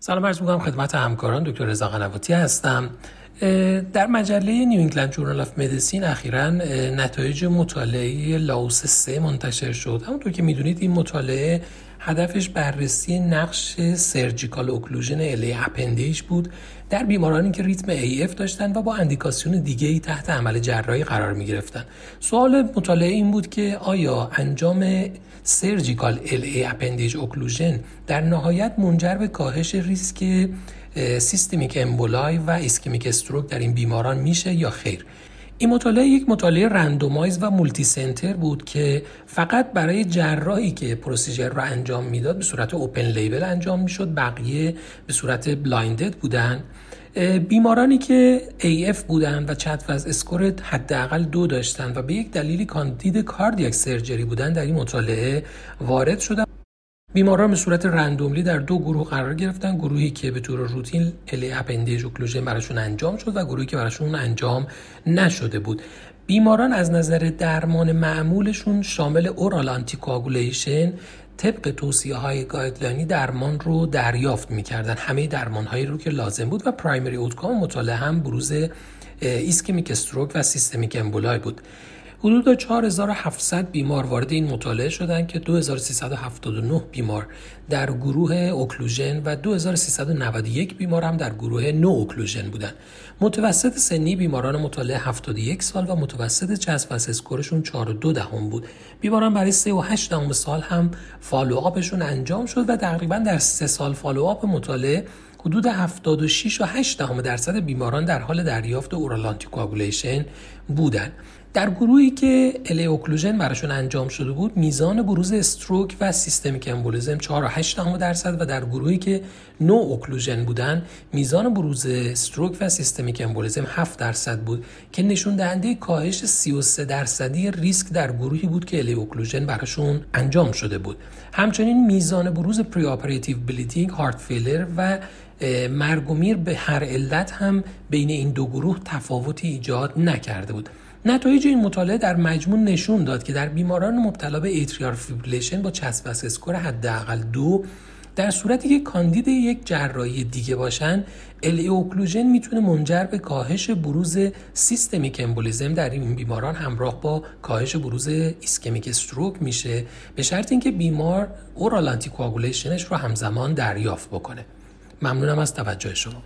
سلام عرض می‌کنم خدمت همکاران دکتر رضا قنواتی هستم. در مجله New England Journal of Medicine اخیرا نتایج مطالعه LAAOS 3 منتشر شد. همونطور که می‌دونید این مطالعه هدفش بررسی نقش surgical occlusion LA appendage بود در بیمارانی که ریتم AF داشتن و با اندیکاسیون دیگه ای تحت عمل جراحی قرار می گرفتن. سوال مطالعه این بود که آیا انجام surgical LA appendage occlusion در نهایت منجر به کاهش ریسک systemic emboli و ischemic stroke در این بیماران میشه یا خیر این مطالعه یک مطالعه randomized و multicenter بود که فقط برای جراحی که procedure رو انجام می‌داد به صورت open label انجام می‌شد بقیه به صورت blinded بودن. بیمارانی که AF بودن و VASc score حداقل دو داشتن و به یک دلیلی کاندید cardiac surgery بودن در این مطالعه وارد شدن. بیماران به صورت randomly در دو گروه قرار گرفتن گروهی که به طور روتین LA appendage occlusion براشون انجام شد و گروهی که براشون انجام نشده بود. بیماران از نظر درمان معمولشون شامل oral anticoagulation طبق توصیه های guideline ی درمان رو دریافت می‌کردن. همه درمان هایی رو که لازم بود و primary outcome مطالعه هم بروز ischemic stroke و systemic emboli بود. حدود 4700 بیمار وارد این مطالعه شدند که 2379 بیمار در گروه occlusion و 2391 بیمار هم در گروه no occlusion بودند. متوسط سنی بیماران مطالعه 71 سال و متوسط CHA2DS2-VASc score شون 4.2 دهم بود. بیماران برای 3 و 8 دهم سال هم follow-up شون انجام شد و تقریبا در 3 سال follow-up مطالعه حدود 76 و 8 دهم درصد بیماران در حال دریافت oral anticoagulation بودند. در گروهی که LA occlusion براشون انجام شده بود میزان بروز stroke و systemic embolism 4 و 8 درصد و در گروهی که no occlusion بودن میزان بروز stroke و systemic embolism 7 درصد بود که نشون دهنده کاهش 33 درصدی ریسک در گروهی بود که LA occlusion براشون انجام شده بود. همچنین میزان بروز perioperative bleeding heart failure و مرگ به هر علت هم بین این دو گروه تفاوتی ایجاد نکرده بود. نتایج این مطالعه در مجموع نشون داد که در بیماران مبتلا به atrial fibrillation با CHADS score حداقل دو در صورتی که کاندید یک جراحی دیگه باشن LAA occlusion می‌تونه منجر به کاهش بروز systemic embolism در این بیماران همراه با کاهش بروز ischemic stroke میشه به شرط اینکه بیمار oral anticoagulation ش رو همزمان دریافت بکنه. ممنونم از توجه شما.